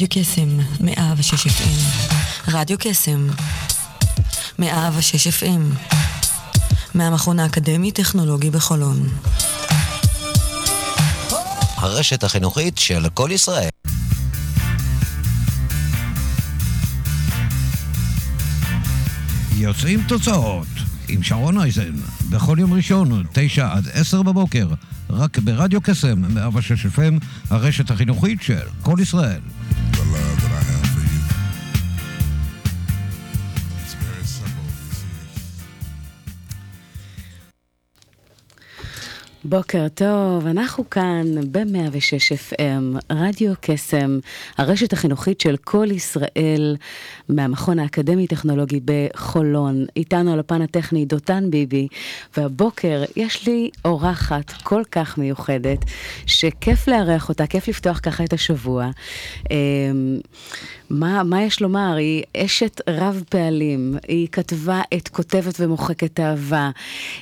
רדיו קסם, מאה ושש FM. רדיו קסם, מאה ושש FM. מהמכון האקדמי-טכנולוגי בחולון. הרשת החינוכית של כל ישראל. יוצאים תוצאות עם שרון אייזן, בכל יום ראשון, תשע עד עשר בבוקר, רק ברדיו קסם, 106 FM, הרשת החינוכית של כל ישראל. בוקר טוב, אנחנו כאן ב-106 FM, רדיו קסם, הרשת החינוכית של כל ישראל, מהמכון האקדמי-טכנולוגי בחולון. איתנו על הפן הטכני דותן ביבי, והבוקר יש לי אורחת כל כך מיוחדת, שכיף לארח אותה, כיף לפתוח ככה את השבוע. מה, מה יש לומר? היא אשת רב פעלים, היא כתבה את כותבת ומוחקת אהבה.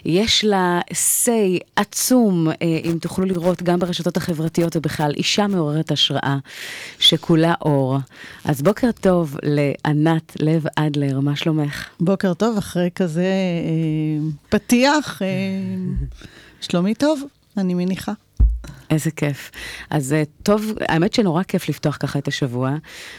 יש לה say עצום, אה, אם תוכלו לראות, גם ברשתות החברתיות ובכלל, אישה מעוררת השראה, שכולה אור. אז בוקר טוב לענת לב אדלר, מה שלומך? בוקר טוב, אחרי כזה אה, פתיח, אה, שלומי טוב, אני מניחה. איזה כיף. אז אה, טוב, האמת שנורא כיף לפתוח ככה את השבוע,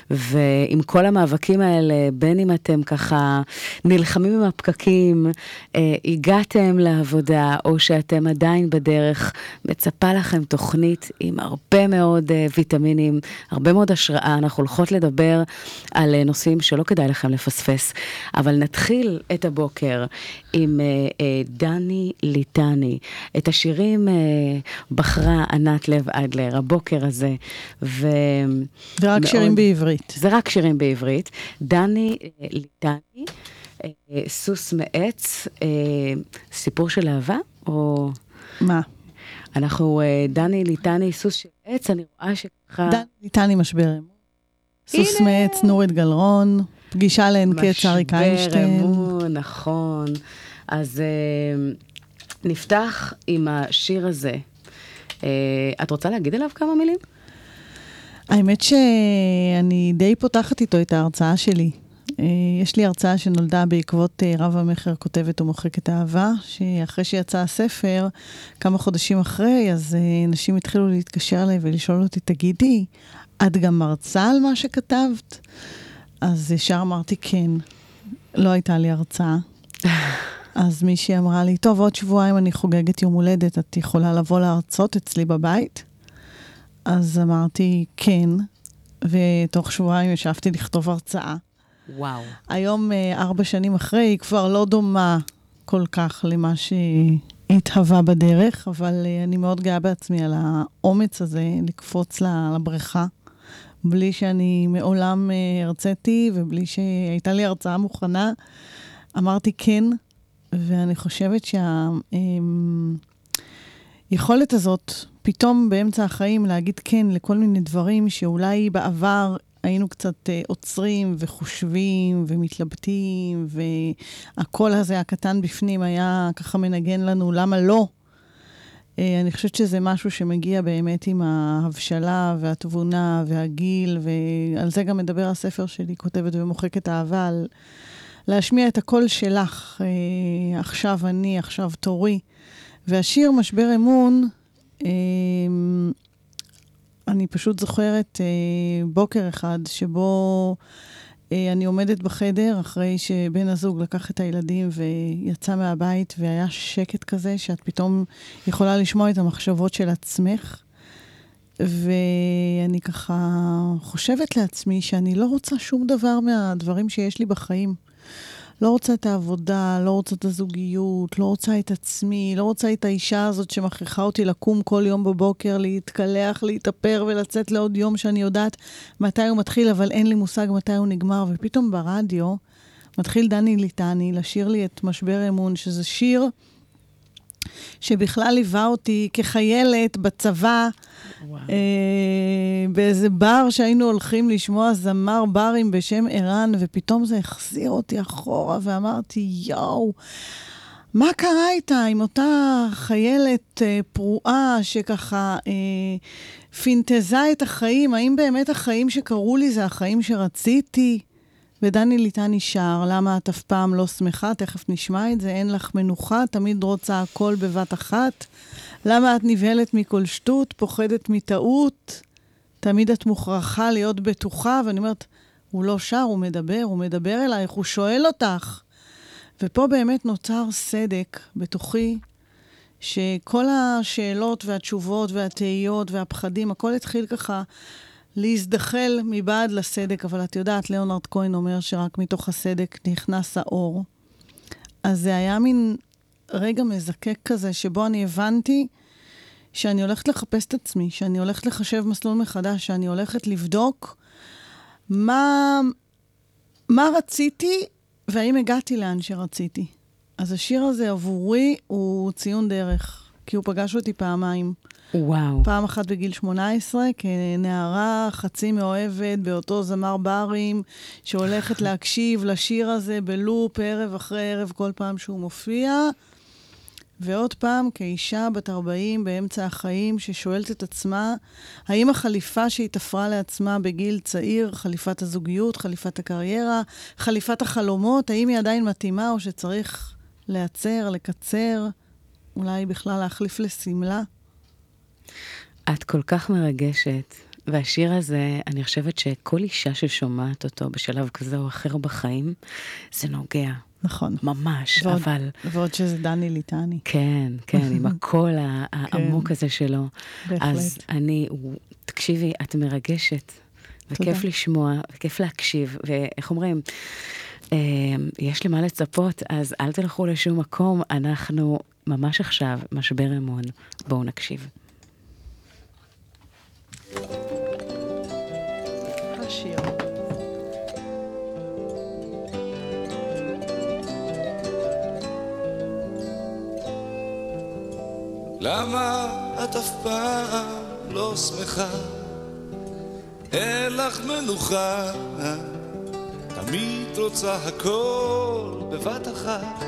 ועם כל המאבקים האלה, בין אם אתם ככה נלחמים עם הפקקים, אה, הגעתם לעבודה, או שאתם עדיין בדרך, מצפה לכם תוכנית עם הרבה מאוד אה, ויטמינים, הרבה מאוד השראה. אנחנו הולכות לדבר על אה, נושאים שלא כדאי לכם לפספס, אבל נתחיל את הבוקר עם אה, אה, דני ליטני. את השירים אה, בחרה ענת לב אדלר, הבוקר הזה. ו... זה רק מאוד... שירים בעברית. זה רק שירים בעברית. דני אה, ליטני, אה, סוס מעץ, אה, סיפור של אהבה, או... מה? אנחנו, דני ליטני, סוס של עץ, אני רואה שככה... דני ליטני משבר אמון. סוס מעץ, נורית גלרון, פגישה לעין קץ, אריק איינשטיין. משבר אמון, נכון. אז אה, נפתח עם השיר הזה. אה, את רוצה להגיד עליו כמה מילים? האמת שאני די פותחת איתו את ההרצאה שלי. אה, יש לי הרצאה שנולדה בעקבות אה, רב המכר כותבת ומוחקת אהבה, שאחרי שיצא הספר, כמה חודשים אחרי, אז נשים התחילו להתקשר אליי ולשאול אותי, תגידי, את גם מרצה על מה שכתבת? אז ישר אמרתי כן. לא הייתה לי הרצאה. אז מישהי אמרה לי, טוב, עוד שבועיים אני חוגגת יום הולדת, את יכולה לבוא להרצות אצלי בבית? אז אמרתי, כן, ותוך שבועיים ישבתי לכתוב הרצאה. וואו. היום, ארבע שנים אחרי, היא כבר לא דומה כל כך למה שהתהווה בדרך, אבל אני מאוד גאה בעצמי על האומץ הזה לקפוץ לבריכה, בלי שאני מעולם הרציתי ובלי שהייתה לי הרצאה מוכנה. אמרתי כן, ואני חושבת שהיכולת הזאת, פתאום באמצע החיים להגיד כן לכל מיני דברים שאולי בעבר היינו קצת עוצרים וחושבים ומתלבטים, והקול הזה הקטן בפנים היה ככה מנגן לנו, למה לא? אני חושבת שזה משהו שמגיע באמת עם ההבשלה והתבונה והגיל, ועל זה גם מדבר הספר שלי, כותבת ומוחקת אהבה, על להשמיע את הקול שלך, אה, עכשיו אני, עכשיו תורי. והשיר משבר אמון, אה, אני פשוט זוכרת אה, בוקר אחד שבו אה, אני עומדת בחדר אחרי שבן הזוג לקח את הילדים ויצא מהבית, והיה שקט כזה, שאת פתאום יכולה לשמוע את המחשבות של עצמך. ואני ככה חושבת לעצמי שאני לא רוצה שום דבר מהדברים שיש לי בחיים. לא רוצה את העבודה, לא רוצה את הזוגיות, לא רוצה את עצמי, לא רוצה את האישה הזאת שמכריחה אותי לקום כל יום בבוקר, להתקלח, להתאפר ולצאת לעוד יום שאני יודעת מתי הוא מתחיל, אבל אין לי מושג מתי הוא נגמר. ופתאום ברדיו מתחיל דני ליטני לשיר לי את משבר אמון, שזה שיר שבכלל ליווה אותי כחיילת בצבא, אה, באיזה בר שהיינו הולכים לשמוע זמר ברים בשם ערן, ופתאום זה החזיר אותי אחורה, ואמרתי, יואו, מה קרה איתה, עם אותה חיילת אה, פרועה שככה אה, פינטזה את החיים? האם באמת החיים שקרו לי זה החיים שרציתי? ודני ליטני שר, למה את אף פעם לא שמחה? תכף נשמע את זה. אין לך מנוחה, תמיד רוצה הכל בבת אחת. למה את נבהלת מכל שטות, פוחדת מטעות? תמיד את מוכרחה להיות בטוחה, ואני אומרת, הוא לא שר, הוא מדבר, הוא מדבר אלייך, הוא שואל אותך. ופה באמת נוצר סדק בתוכי, שכל השאלות והתשובות והתהיות והפחדים, הכל התחיל ככה להזדחל מבעד לסדק, אבל את יודעת, ליאונרד כהן אומר שרק מתוך הסדק נכנס האור. אז זה היה מין רגע מזקק כזה, שבו אני הבנתי שאני הולכת לחפש את עצמי, שאני הולכת לחשב מסלול מחדש, שאני הולכת לבדוק מה, מה רציתי והאם הגעתי לאן שרציתי. אז השיר הזה עבורי הוא ציון דרך, כי הוא פגש אותי פעמיים. וואו. פעם אחת בגיל 18, כנערה חצי מאוהבת באותו זמר ברים, שהולכת להקשיב לשיר הזה בלופ ערב אחרי ערב כל פעם שהוא מופיע. ועוד פעם, כאישה בת 40 באמצע החיים, ששואלת את עצמה, האם החליפה שהיא תפרה לעצמה בגיל צעיר, חליפת הזוגיות, חליפת הקריירה, חליפת החלומות, האם היא עדיין מתאימה או שצריך להצר, לקצר, אולי בכלל להחליף לשמלה? את כל כך מרגשת, והשיר הזה, אני חושבת שכל אישה ששומעת אותו בשלב כזה או אחר בחיים, זה נוגע. נכון. ממש, ועוד, אבל... ועוד שזה דני ליטני. כן, כן, עם הקול העמוק הזה שלו. בהחלט. אז אני, תקשיבי, את מרגשת, וכיף תודה. לשמוע, וכיף להקשיב, ואיך אומרים, אה, יש לי מה לצפות, אז אל תלכו לשום מקום, אנחנו ממש עכשיו, משבר אמון. בואו נקשיב. למה את אף פעם לא שמחה? אין לך מנוחה, תמיד רוצה הכל בבת אחת.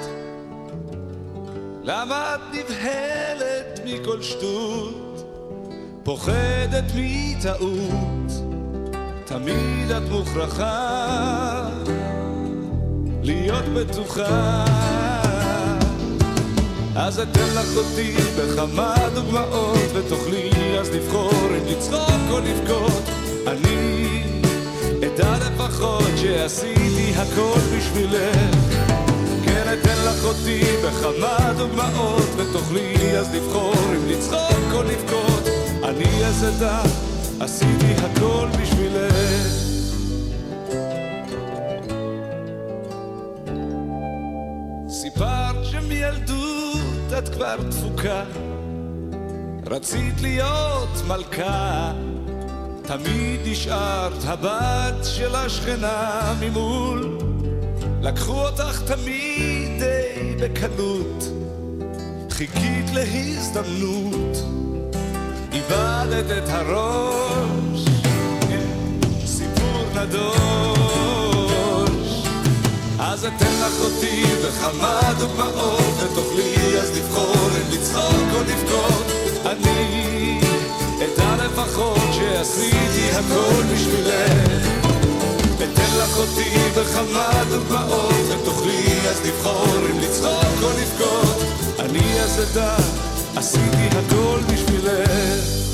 למה את נבהלת מכל שטות, פוחדת מטעות, תמיד את מוכרחה להיות בטוחה. אז אתן לך אותי בכמה דוגמאות ותוכלי אז לבחור אם לצחוק או לבכות. אני אדע לפחות שעשיתי הכל בשבילך. כן אתן לך אותי בכמה דוגמאות ותוכלי אז לבחור אם לצחוק או לבכות. אני אז אדע עשיתי הכל בשבילך את כבר דפוקה. רצית להיות מלכה. תמיד נשארת הבת של השכנה ממול. לקחו אותך תמיד די בקלות. חיכית להזדמנות. איבדת את הראש. כן, סיפור נדוש אז אתן לך אותי בכמה דוגמאות ותוכלי אז לבחור אם לצחוק או לבכות. אני אדע לפחות שעשיתי הכל בשבילך. אתן לך אותי בכמה דוגמאות ותוכלי אז לבחור אם לצחוק או לבכות. אני אז אדע עשיתי הכל בשבילך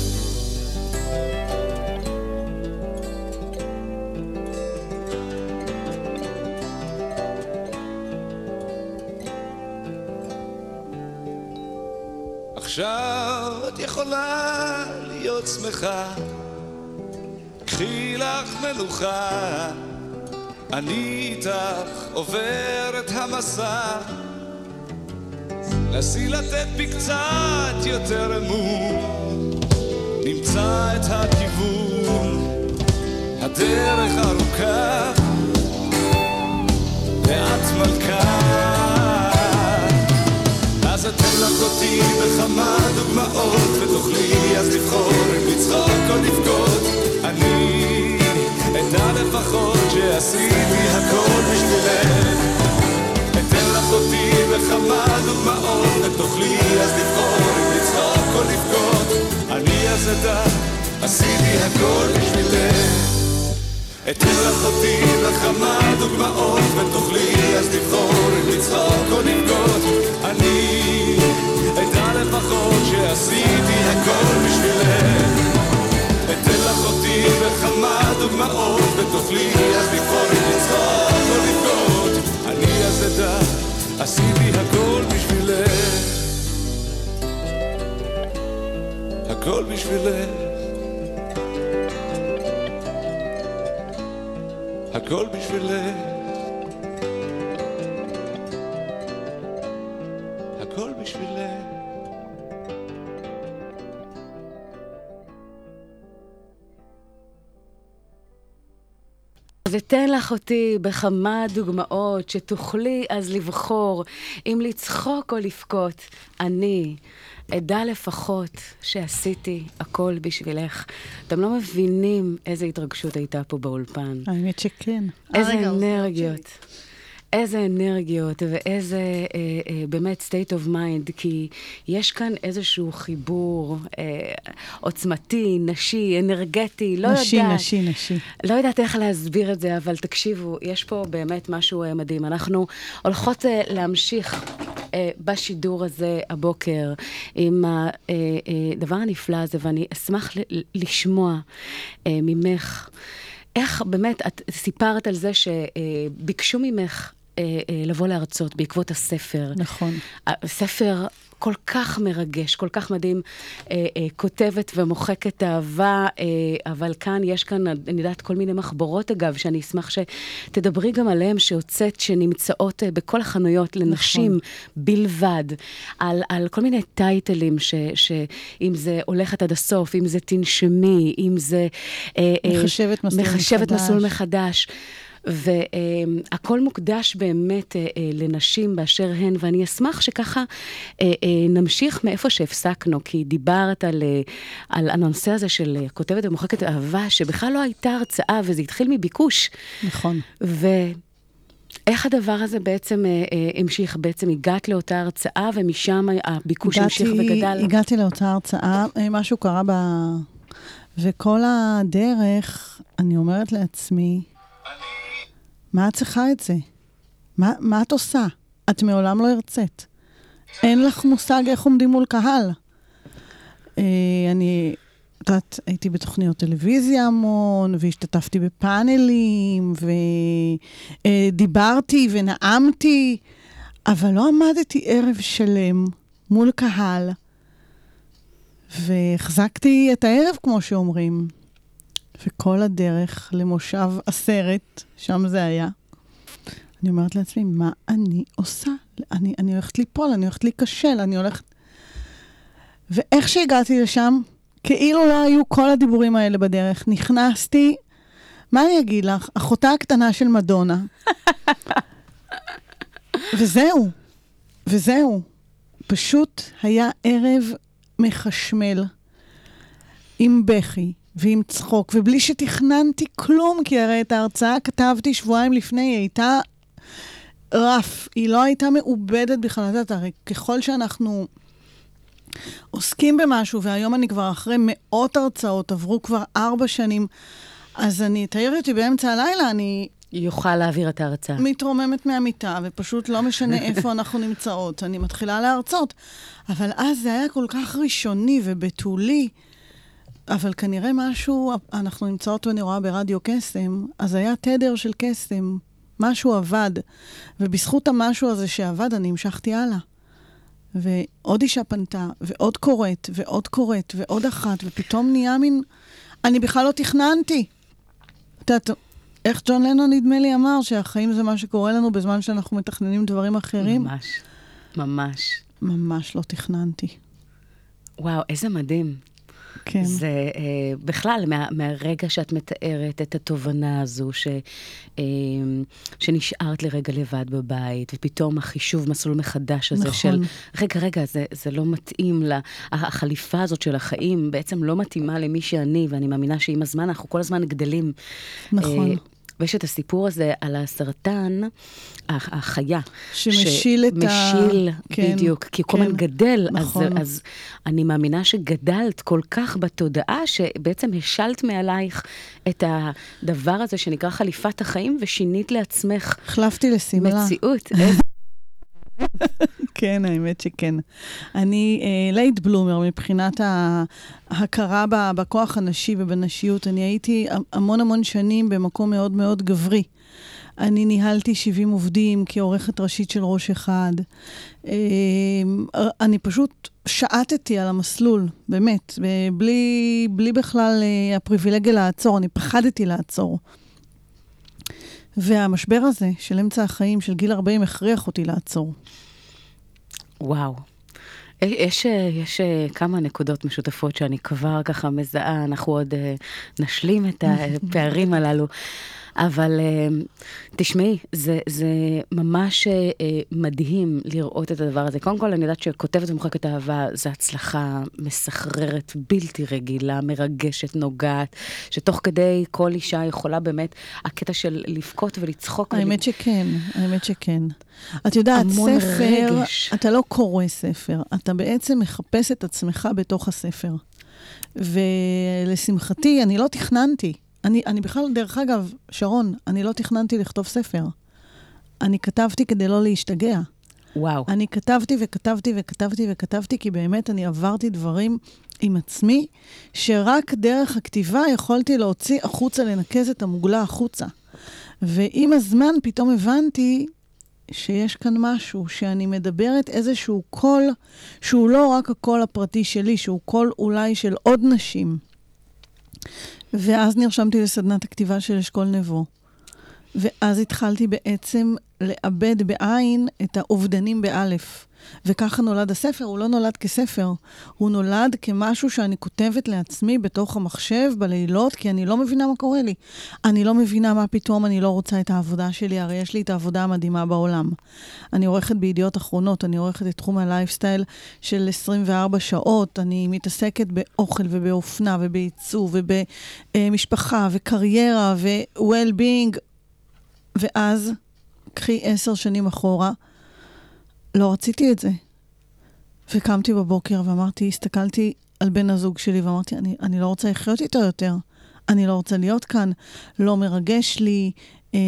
עכשיו את יכולה להיות שמחה, קחי לך מנוחה, אני איתך עובר את המסע, נסי לתת בי קצת יותר אמון, נמצא את הכיוון, הדרך ארוכה, ואת מלכה. אז את תמלך אותי בכמה דוגמאות, ותוכלי אז לבחור אם לצחוק או לבכות. אני אדע לפחות שעשיתי הכל בשבילך. אתן לך אותי בכמה דוגמאות, ותוכלי אז לבחור אם לצחוק או לבכות. אני אז אדע, עשיתי הכל בשבילך. אתן לך אותי בכמה דוגמאות ותוכלי אז לבחור אם לצחוק או לבכות. אני אדע לפחות שעשיתי הכל בשבילך. אתן לך אותי בכמה דוגמאות ותוכלי אז לבחור אם לצחוק או לבכות. אני אז אדע, עשיתי הכל בשבילך. הכל בשבילך. הכל בשבילך. הכל בשבילך. אתן לך אותי בכמה דוגמאות שתוכלי אז לבחור אם לצחוק או לבכות. אני אדע לפחות שעשיתי הכל בשבילך. אתם לא מבינים איזה התרגשות הייתה פה באולפן. האמת שכן. איזה האוזניות אנרגיות. איזה אנרגיות ואיזה אה, אה, באמת state of mind, כי יש כאן איזשהו חיבור אה, עוצמתי, נשי, אנרגטי, לא נשי, יודעת. נשי, נשי. לא יודעת איך להסביר את זה, אבל תקשיבו, יש פה באמת משהו אה, מדהים. אנחנו הולכות אה, להמשיך אה, בשידור הזה הבוקר עם הדבר הנפלא הזה, ואני אשמח לשמוע אה, ממך. איך באמת, את סיפרת על זה שביקשו ממך אה, אה, לבוא להרצות בעקבות הספר. נכון. הספר כל כך מרגש, כל כך מדהים, אה, אה, כותבת ומוחקת אהבה, אה, אבל כאן, יש כאן, אני יודעת, כל מיני מחברות, אגב, שאני אשמח שתדברי גם עליהן, שהוצאת, שנמצאות אה, בכל החנויות לנשים נכון. בלבד, על, על כל מיני טייטלים, ש, שאם זה הולכת עד הסוף, אם זה תנשמי, אם זה... אה, אה, מחשבת מסלול מחשבת מחדש. מסלול מחדש. והכל מוקדש באמת אה, אה, לנשים באשר הן, ואני אשמח שככה אה, נמשיך מאיפה שהפסקנו, כי דיברת על, על הנושא הזה של כותבת ומוחקת אהבה, שבכלל לא הייתה הרצאה, וזה התחיל מביקוש. נכון. ואיך הדבר הזה בעצם אה, אה, המשיך? בעצם הגעת לאותה הרצאה, ומשם הביקוש המשיך וגדל? הגעתי לאותה הרצאה, אה, משהו קרה ב... וכל הדרך, אני אומרת לעצמי, מה את צריכה את זה? מה, מה את עושה? את מעולם לא הרצית. אין לך מושג איך עומדים מול קהל. אה, אני, את יודעת, הייתי בתוכניות טלוויזיה המון, והשתתפתי בפאנלים, ודיברתי ונאמתי, אבל לא עמדתי ערב שלם מול קהל, והחזקתי את הערב, כמו שאומרים. וכל הדרך למושב עשרת, שם זה היה, אני אומרת לעצמי, מה אני עושה? אני, אני הולכת ליפול, אני הולכת להיכשל, אני הולכת... ואיך שהגעתי לשם, כאילו לא היו כל הדיבורים האלה בדרך. נכנסתי, מה אני אגיד לך? אחותה הקטנה של מדונה. וזהו, וזהו. פשוט היה ערב מחשמל, עם בכי ועם צחוק, ובלי שתכננתי כלום, כי הרי את ההרצאה כתבתי שבועיים לפני, היא הייתה רף, היא לא הייתה מעובדת בכלל. את יודעת, הרי ככל שאנחנו עוסקים במשהו, והיום אני כבר אחרי מאות הרצאות, עברו כבר ארבע שנים, אז אני, תעיר אותי באמצע הלילה, אני יוכל להעביר את ההרצאה. מתרוממת מהמיטה, ופשוט לא משנה איפה אנחנו נמצאות, אני מתחילה להרצות. אבל אז זה היה כל כך ראשוני ובתולי, אבל כנראה משהו, אנחנו נמצאות ואני רואה ברדיו קסם, אז היה תדר של קסם, משהו עבד, ובזכות המשהו הזה שעבד, אני המשכתי הלאה. ועוד אישה פנתה, ועוד קוראת, ועוד קוראת, ועוד אחת, ופתאום נהיה מין... אני בכלל לא תכננתי. את יודעת, איך ג'ון לנון נדמה לי אמר, שהחיים זה מה שקורה לנו בזמן שאנחנו מתכננים דברים אחרים? ממש, ממש. ממש לא תכננתי. וואו, איזה מדהים. כן. זה אה, בכלל, מה, מהרגע שאת מתארת את התובנה הזו, ש, אה, שנשארת לרגע לבד בבית, ופתאום החישוב מסלול מחדש הזה נכון. של, רגע, רגע, זה, זה לא מתאים, לה, החליפה הזאת של החיים בעצם לא מתאימה למי שאני, ואני מאמינה שעם הזמן אנחנו כל הזמן גדלים. נכון. אה, ויש את הסיפור הזה על הסרטן, הח- החיה. שמשיל את ה- משיל, כן, בדיוק, כי הוא כל הזמן כן, גדל. נכון. אז, אז אני מאמינה שגדלת כל כך בתודעה, שבעצם השלת מעלייך את הדבר הזה שנקרא חליפת החיים, ושינית לעצמך החלפתי לשמלה. מציאות. איזה כן, האמת שכן. אני late bloomer מבחינת ההכרה בכוח הנשי ובנשיות. אני הייתי המון המון שנים במקום מאוד מאוד גברי. אני ניהלתי 70 עובדים כעורכת ראשית של ראש אחד. אה, אני פשוט שעטתי על המסלול, באמת, בלי, בלי בכלל אה, הפריבילגיה לעצור, אני פחדתי לעצור. והמשבר הזה של אמצע החיים, של גיל 40, הכריח אותי לעצור. וואו. יש, יש אה, כמה נקודות משותפות שאני כבר ככה מזהה, אנחנו עוד אה, נשלים את הפערים הללו. אבל אה, תשמעי, זה, זה ממש אה, מדהים לראות את הדבר הזה. קודם כל, אני יודעת שכותבת ומוחקת אהבה זה הצלחה מסחררת, בלתי רגילה, מרגשת, נוגעת, שתוך כדי כל אישה יכולה באמת, הקטע של לבכות ולצחוק. האמת שכן, האמת שכן. את יודעת, ספר, רגש. אתה לא קורא ספר, אתה בעצם מחפש את עצמך בתוך הספר. ולשמחתי, אני לא תכננתי. אני, אני בכלל, דרך אגב, שרון, אני לא תכננתי לכתוב ספר. אני כתבתי כדי לא להשתגע. וואו. אני כתבתי וכתבתי וכתבתי וכתבתי, כי באמת אני עברתי דברים עם עצמי, שרק דרך הכתיבה יכולתי להוציא החוצה, לנקז את המוגלה החוצה. ועם הזמן פתאום הבנתי שיש כאן משהו, שאני מדברת איזשהו קול שהוא לא רק הקול הפרטי שלי, שהוא קול אולי של עוד נשים. ואז נרשמתי לסדנת הכתיבה של אשכול נבו. ואז התחלתי בעצם לעבד בעין את האובדנים באלף. וככה נולד הספר, הוא לא נולד כספר, הוא נולד כמשהו שאני כותבת לעצמי בתוך המחשב בלילות, כי אני לא מבינה מה קורה לי. אני לא מבינה מה פתאום אני לא רוצה את העבודה שלי, הרי יש לי את העבודה המדהימה בעולם. אני עורכת בידיעות אחרונות, אני עורכת את תחום הלייפסטייל של 24 שעות, אני מתעסקת באוכל ובאופנה ובעיצוב ובמשפחה וקריירה ו-well-being, ואז, קחי עשר שנים אחורה, לא רציתי את זה. וקמתי בבוקר ואמרתי, הסתכלתי על בן הזוג שלי ואמרתי, אני, אני לא רוצה לחיות איתו יותר. אני לא רוצה להיות כאן. לא מרגש לי, אה,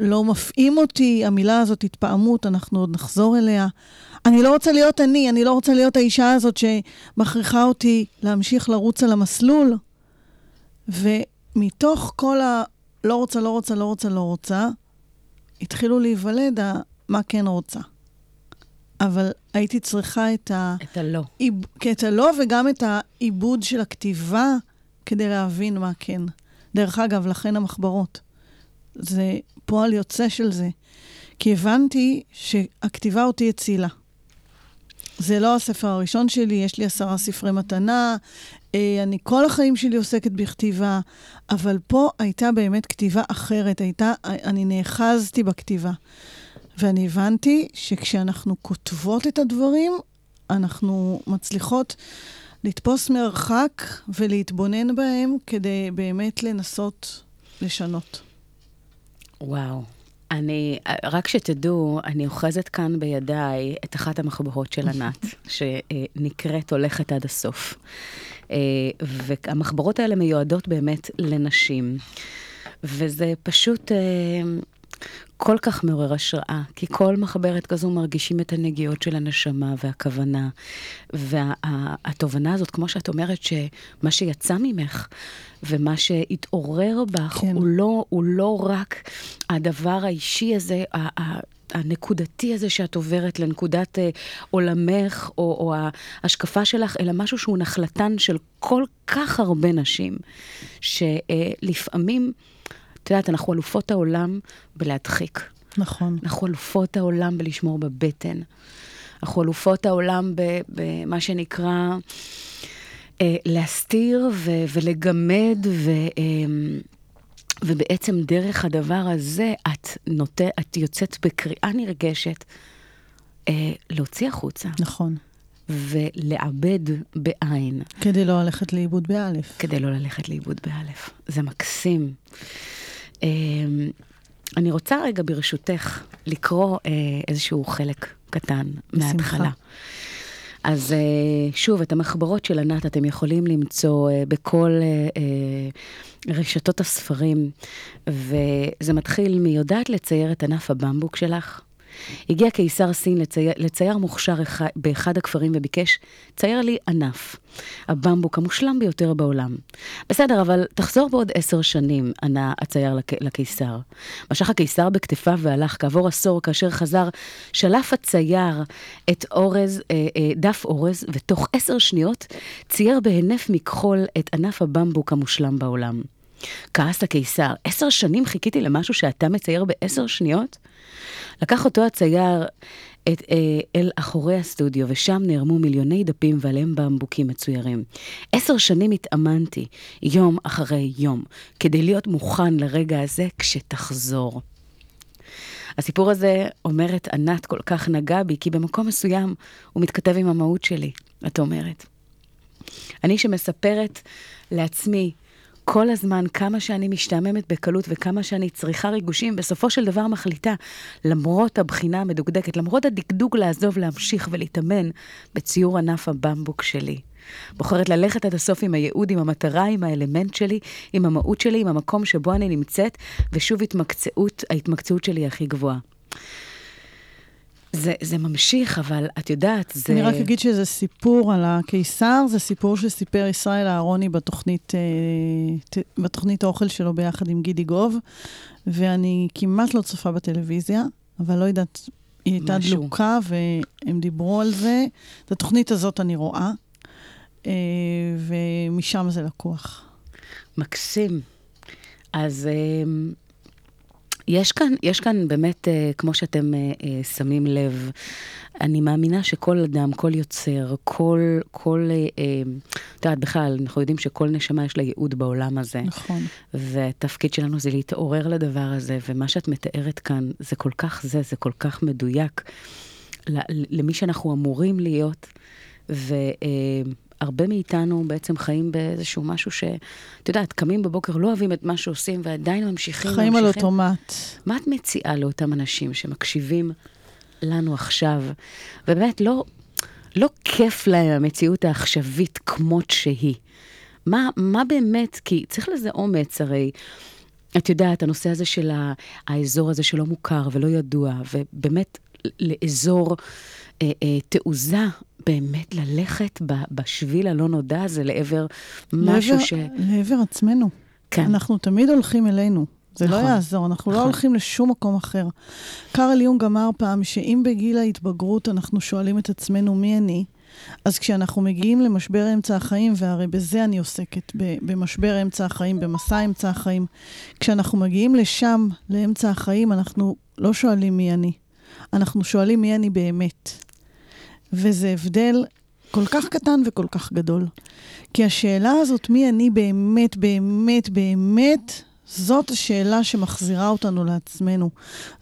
לא מפעים אותי. המילה הזאת, התפעמות, אנחנו עוד נחזור אליה. אני לא רוצה להיות אני, אני לא רוצה להיות האישה הזאת שמכריחה אותי להמשיך לרוץ על המסלול. ומתוך כל ה... לא רוצה, לא רוצה, לא רוצה, לא רוצה, התחילו להיוולד ה... מה כן רוצה. אבל הייתי צריכה את ה... את הלא. עיב... את הלא וגם את העיבוד של הכתיבה כדי להבין מה כן. דרך אגב, לכן המחברות. זה פועל יוצא של זה. כי הבנתי שהכתיבה אותי הצילה. זה לא הספר הראשון שלי, יש לי עשרה ספרי מתנה, אה, אני כל החיים שלי עוסקת בכתיבה, אבל פה הייתה באמת כתיבה אחרת, הייתה, אני נאחזתי בכתיבה. ואני הבנתי שכשאנחנו כותבות את הדברים, אנחנו מצליחות לתפוס מרחק ולהתבונן בהם כדי באמת לנסות לשנות. וואו. אני, רק שתדעו, אני אוחזת כאן בידיי את אחת המחברות של ענת, שנקראת הולכת עד הסוף. והמחברות האלה מיועדות באמת לנשים. וזה פשוט כל כך מעורר השראה, כי כל מחברת כזו מרגישים את הנגיעות של הנשמה והכוונה. והתובנה הזאת, כמו שאת אומרת, שמה שיצא ממך ומה שהתעורר בך, כן. הוא, לא, הוא לא רק הדבר האישי הזה, הנקודתי הזה שאת עוברת לנקודת אה, עולמך או, או ההשקפה שלך, אלא משהו שהוא נחלתן של כל כך הרבה נשים, שלפעמים... את יודעת, אנחנו אלופות העולם בלהדחיק. נכון. אנחנו אלופות העולם בלשמור בבטן. אנחנו אלופות העולם במה שנקרא אה, להסתיר ו- ולגמד, ו- אה, ובעצם דרך הדבר הזה את, נות... את יוצאת בקריאה נרגשת אה, להוציא החוצה. נכון. ולעבד בעין. כדי לא ללכת לאיבוד באלף. כדי לא ללכת לאיבוד באלף. זה מקסים. אני רוצה רגע ברשותך לקרוא איזשהו חלק קטן. מההתחלה. אז שוב, את המחברות של ענת אתם יכולים למצוא בכל רשתות הספרים, וזה מתחיל מיודעת לצייר את ענף הבמבוק שלך? הגיע קיסר סין לצייר, לצייר מוכשר אחד, באחד הכפרים וביקש, צייר לי ענף, הבמבוק המושלם ביותר בעולם. בסדר, אבל תחזור בעוד עשר שנים, ענה הצייר לק, לקיסר. משך הקיסר בכתפיו והלך כעבור עשור, כאשר חזר, שלף הצייר את אורז, אה, אה, דף אורז, ותוך עשר שניות צייר בהינף מכחול את ענף הבמבוק המושלם בעולם. כעס הקיסר, עשר שנים חיכיתי למשהו שאתה מצייר בעשר שניות? לקח אותו הצייר את, אה, אל אחורי הסטודיו, ושם נערמו מיליוני דפים ועליהם במבוקים מצוירים. עשר שנים התאמנתי, יום אחרי יום, כדי להיות מוכן לרגע הזה כשתחזור. הסיפור הזה, אומרת ענת, כל כך נגע בי, כי במקום מסוים הוא מתכתב עם המהות שלי, את אומרת. אני שמספרת לעצמי כל הזמן כמה שאני משתעממת בקלות וכמה שאני צריכה ריגושים, בסופו של דבר מחליטה, למרות הבחינה המדוקדקת, למרות הדקדוק לעזוב, להמשיך ולהתאמן בציור ענף הבמבוק שלי. בוחרת ללכת עד הסוף עם הייעוד, עם המטרה, עם האלמנט שלי, עם המהות שלי, עם המקום שבו אני נמצאת, ושוב התמקצעות, ההתמקצעות שלי הכי גבוהה. זה, זה ממשיך, אבל את יודעת, זה... אני רק אגיד שזה סיפור על הקיסר, זה סיפור שסיפר ישראל אהרוני בתוכנית, אה, בתוכנית האוכל שלו ביחד עם גידי גוב, ואני כמעט לא צופה בטלוויזיה, אבל לא יודעת, היא הייתה משהו. דלוקה, והם דיברו על זה. את התוכנית הזאת אני רואה, אה, ומשם זה לקוח. מקסים. אז... יש כאן, יש כאן באמת, אה, כמו שאתם אה, אה, שמים לב, אני מאמינה שכל אדם, כל יוצר, כל, כל, את יודעת, בכלל, אנחנו יודעים שכל נשמה יש לה ייעוד בעולם הזה. נכון. והתפקיד שלנו זה להתעורר לדבר הזה, ומה שאת מתארת כאן, זה כל כך זה, זה כל כך מדויק למי שאנחנו אמורים להיות. ו... הרבה מאיתנו בעצם חיים באיזשהו משהו ש... את יודעת, קמים בבוקר, לא אוהבים את מה שעושים, ועדיין ממשיכים. חיים ממשיכים. על אוטומט. מה את מציעה לאותם אנשים שמקשיבים לנו עכשיו, ובאמת לא, לא כיף להם המציאות העכשווית כמות שהיא? מה, מה באמת, כי צריך לזה אומץ, הרי... את יודעת, הנושא הזה של האזור הזה שלא מוכר ולא ידוע, ובאמת לאזור אה, אה, תעוזה באמת ללכת בשביל הלא נודע הזה לעבר משהו לעבר, ש... לעבר עצמנו. כן. אנחנו תמיד הולכים אלינו. זה לא נכון, לא יעזור, אנחנו לא נכון. לא הולכים לשום מקום אחר. קארל יונג אמר פעם שאם בגיל ההתבגרות אנחנו שואלים את עצמנו מי אני, אז כשאנחנו מגיעים למשבר אמצע החיים, והרי בזה אני עוסקת, במשבר אמצע החיים, במסע אמצע החיים, כשאנחנו מגיעים לשם, לאמצע החיים, אנחנו לא שואלים מי אני. אנחנו שואלים מי אני באמת. וזה הבדל כל כך קטן וכל כך גדול. כי השאלה הזאת, מי אני באמת, באמת, באמת, זאת השאלה שמחזירה אותנו לעצמנו.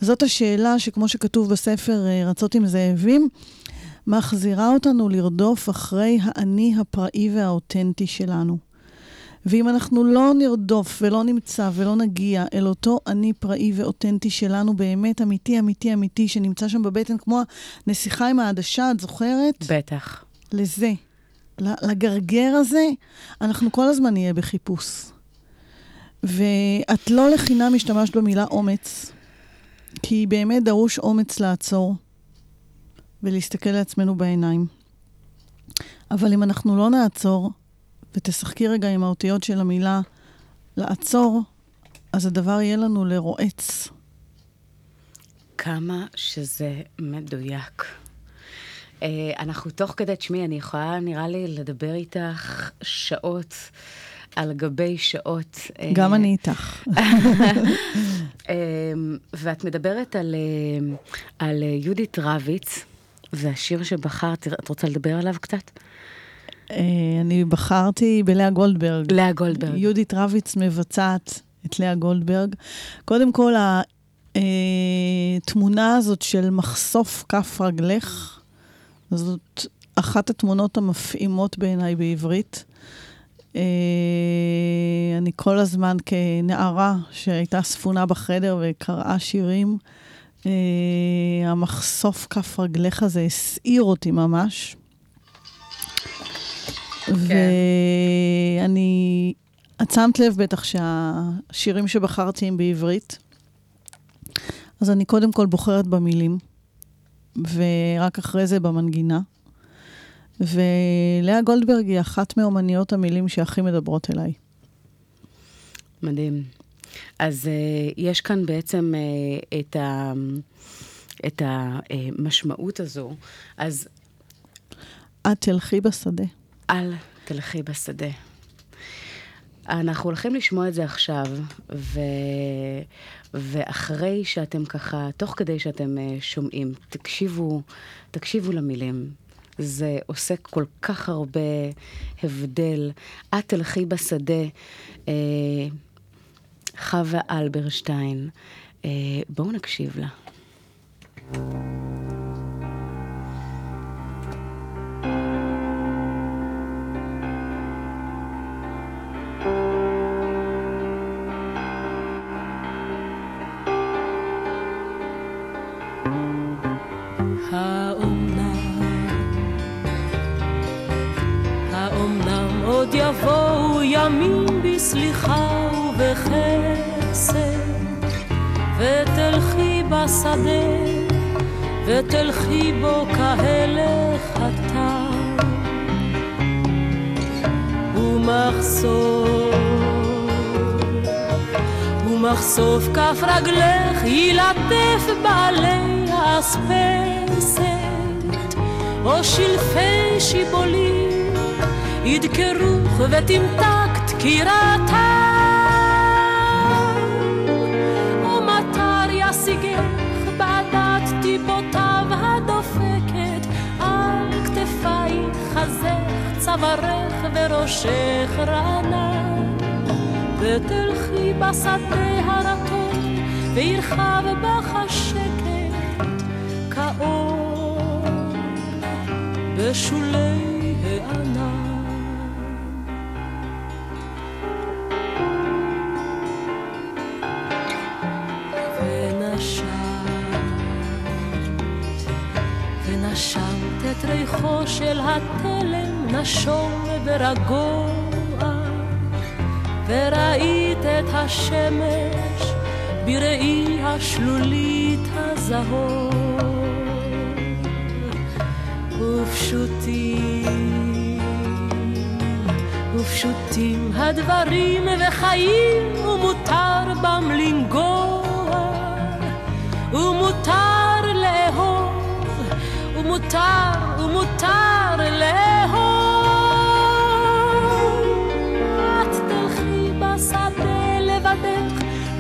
זאת השאלה שכמו שכתוב בספר אה, רצות עם זאבים, מחזירה אותנו לרדוף אחרי האני הפראי והאותנטי שלנו. ואם אנחנו לא נרדוף ולא נמצא ולא נגיע אל אותו אני פראי ואותנטי שלנו, באמת אמיתי, אמיתי, אמיתי, שנמצא שם בבטן, כמו הנסיכה עם העדשה, את זוכרת? בטח. לזה, לגרגר הזה, אנחנו כל הזמן נהיה בחיפוש. ואת לא לחינם השתמשת במילה אומץ, כי באמת דרוש אומץ לעצור ולהסתכל לעצמנו בעיניים. אבל אם אנחנו לא נעצור, ותשחקי רגע עם האותיות של המילה לעצור, אז הדבר יהיה לנו לרועץ. כמה שזה מדויק. Uh, אנחנו תוך כדי, תשמעי, אני יכולה, נראה לי, לדבר איתך שעות על גבי שעות. אה, גם אני איתך. uh, ואת מדברת על, על יהודית רביץ, והשיר שבחרת, את רוצה לדבר עליו קצת? אה, אני בחרתי בלאה גולדברג. לאה גולדברג. יהודית רביץ מבצעת את לאה גולדברג. קודם כל, התמונה אה, הזאת של מחשוף כף רגלך, זאת אחת התמונות המפעימות בעיניי בעברית. אה, אני כל הזמן כנערה שהייתה ספונה בחדר וקראה שירים, המחשוף כף רגליך הזה הסעיר אותי ממש. ואני, את שמת לב בטח שהשירים שבחרתי הם בעברית. אז אני קודם כל בוחרת במילים, ורק אחרי זה במנגינה. ולאה גולדברג היא אחת מאומניות המילים שהכי מדברות אליי. מדהים. אז uh, יש כאן בעצם uh, את, ה, את המשמעות הזו. אז... את תלכי בשדה. אל תלכי בשדה. אנחנו הולכים לשמוע את זה עכשיו, ו... ואחרי שאתם ככה, תוך כדי שאתם uh, שומעים, תקשיבו, תקשיבו למילים. זה עושה כל כך הרבה הבדל. את תלכי בשדה, אה, חווה אלברשטיין. אה, בואו נקשיב לה. בסליחה ובחסד, ותלכי בשדה, ותלכי בו כהלך הטל, ומחשוף, ומחשוף כף רגלך ילטף בעלי האספסת, או שלפי שיבולים ידקרוך ותמתק דקירתה. או מטר ישיגך בעדת טיפותיו הדופקת על כתפייך, חזך, צווארך וראשך רענן. ותלכי בשדה הרטון וירחב בך השקט כאור בשולי של התלם נשום ורגוע, וראית את השמש בראי השלולית הזהור. ופשוטים, ופשוטים הדברים וחיים, ומותר בם לנגוע, ומותר לאהוב. ומותר,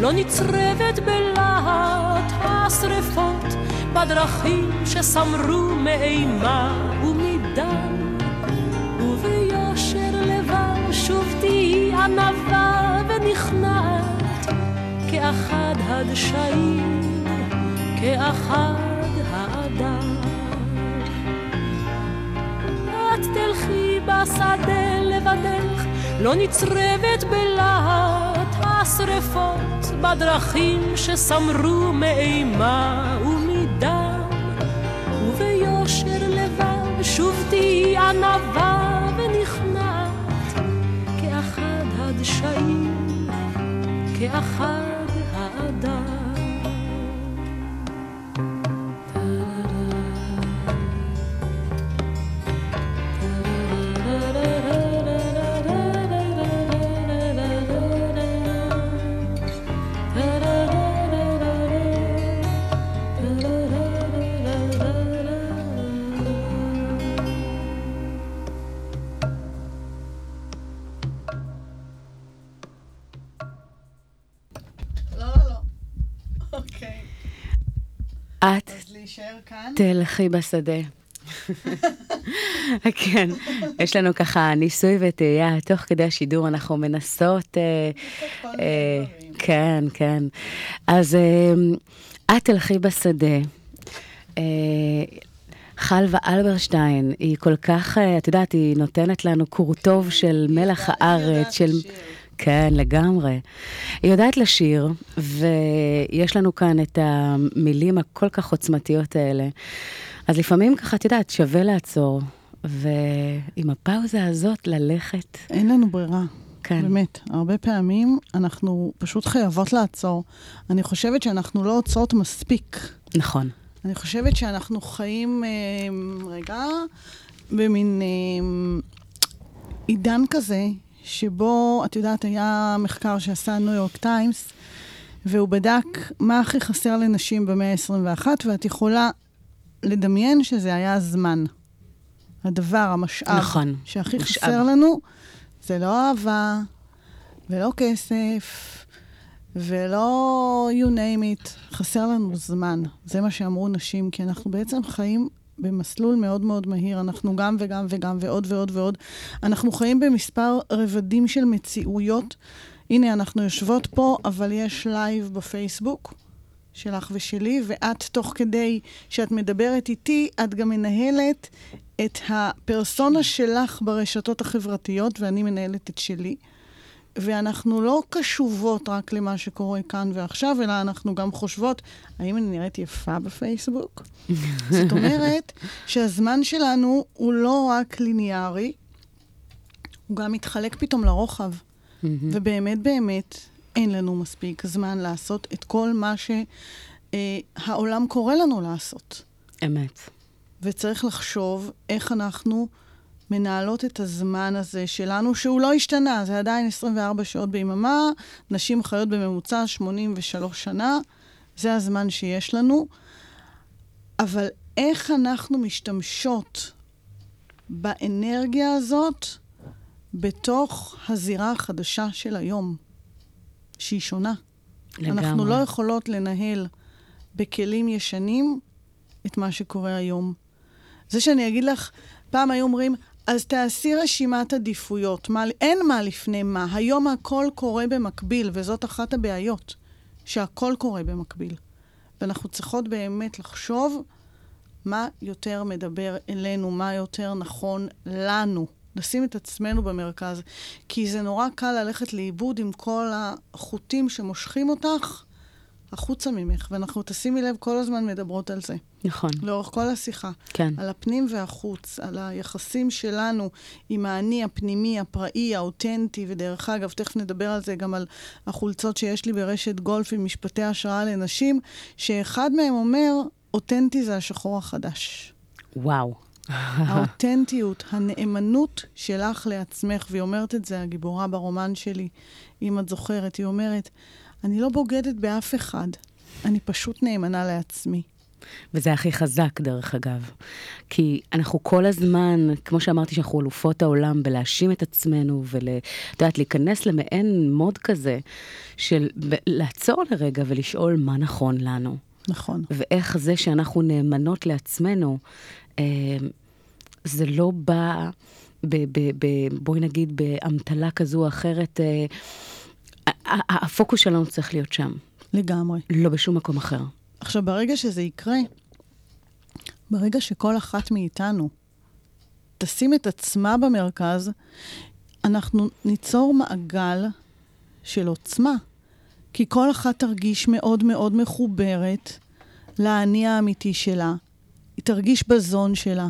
לא נצרבת בלהט השרפות, בדרכים שסמרו מאימה ומדם. וביושר לבב שוב תהי ענווה ונכנעת, כאחד הדשאים, כאחד האדם. תלכי בשדה לבדך, לא נצרבת בלהט השרפות, בדרכים שסמרו מאימה ומדם, וביושר לבב שוב תהי ענווה ונכנעת, כאחד הדשאים, כאחד את תלכי בשדה. כן, יש לנו ככה ניסוי וטעייה, תוך כדי השידור אנחנו מנסות... אה, אה, כן, כן. אז אה, את תלכי בשדה. חלווה אלברשטיין, היא כל כך, את יודעת, היא נותנת לנו קורטוב של מלח הארץ, של... כן, לגמרי. היא יודעת לשיר, ויש לנו כאן את המילים הכל כך עוצמתיות האלה. אז לפעמים ככה, את יודעת, שווה לעצור, ועם הפאוזה הזאת ללכת. אין לנו ברירה. כן. באמת, הרבה פעמים אנחנו פשוט חייבות לעצור. אני חושבת שאנחנו לא עוצרות מספיק. נכון. אני חושבת שאנחנו חיים, אה, רגע, במין אה, עידן כזה, שבו, את יודעת, היה מחקר שעשה ניו יורק טיימס, והוא בדק מה הכי חסר לנשים במאה ה-21, ואת יכולה לדמיין שזה היה הזמן. הדבר, המשאב, נכון, שהכי משאב. חסר לנו, זה לא אהבה, ולא כסף, ולא you name it, חסר לנו זמן. זה מה שאמרו נשים, כי אנחנו בעצם חיים במסלול מאוד מאוד מהיר. אנחנו גם וגם וגם ועוד ועוד ועוד. אנחנו חיים במספר רבדים של מציאויות. הנה, אנחנו יושבות פה, אבל יש live בפייסבוק שלך ושלי, ואת, תוך כדי שאת מדברת איתי, את גם מנהלת את הפרסונה שלך ברשתות החברתיות, ואני מנהלת את שלי. ואנחנו לא קשובות רק למה שקורה כאן ועכשיו, אלא אנחנו גם חושבות, האם אני נראית יפה בפייסבוק? זאת אומרת שהזמן שלנו הוא לא רק ליניארי, הוא גם מתחלק פתאום לרוחב. ובאמת באמת אין לנו מספיק זמן לעשות את כל מה שהעולם קורא לנו לעשות. אמת. וצריך לחשוב איך אנחנו מנהלות את הזמן הזה שלנו, שהוא לא השתנה, זה עדיין 24 שעות ביממה, נשים חיות בממוצע 83 שנה, זה הזמן שיש לנו, אבל איך אנחנו משתמשות באנרגיה הזאת בתוך הזירה החדשה של היום, שהיא שונה. לגמרי. אנחנו לא יכולות לנהל בכלים ישנים את מה שקורה היום. זה שאני אגיד לך, פעם היו אומרים, אז תעשי רשימת עדיפויות. מה, אין מה לפני מה. היום הכל קורה במקביל, וזאת אחת הבעיות, שהכל קורה במקביל. ואנחנו צריכות באמת לחשוב מה יותר מדבר אלינו, מה יותר נכון לנו. לשים את עצמנו במרכז. כי זה נורא קל ללכת לאיבוד עם כל החוטים שמושכים אותך החוצה ממך. ואנחנו, תשימי לב, כל הזמן מדברות על זה. נכון. לאורך כל השיחה. כן. על הפנים והחוץ, על היחסים שלנו עם האני הפנימי, הפראי, האותנטי, ודרך אגב, תכף נדבר על זה גם על החולצות שיש לי ברשת גולף עם משפטי השראה לנשים, שאחד מהם אומר, אותנטי זה השחור החדש. וואו. האותנטיות, הנאמנות שלך לעצמך, והיא אומרת את זה, הגיבורה ברומן שלי, אם את זוכרת, היא אומרת, אני לא בוגדת באף אחד, אני פשוט נאמנה לעצמי. וזה הכי חזק, דרך אגב. כי אנחנו כל הזמן, כמו שאמרתי, שאנחנו אלופות העולם בלהאשים את עצמנו ול... את יודעת, להיכנס למעין מוד כזה של לעצור לרגע ולשאול מה נכון לנו. נכון. ואיך זה שאנחנו נאמנות לעצמנו, אה, זה לא בא, ב, ב, ב, בואי נגיד, באמתלה כזו או אחרת. אה, הפוקוס שלנו צריך להיות שם, לגמרי. לא בשום מקום אחר. עכשיו, ברגע שזה יקרה, ברגע שכל אחת מאיתנו תשים את עצמה במרכז, אנחנו ניצור מעגל של עוצמה. כי כל אחת תרגיש מאוד מאוד מחוברת לאני האמיתי שלה. היא תרגיש בזון שלה.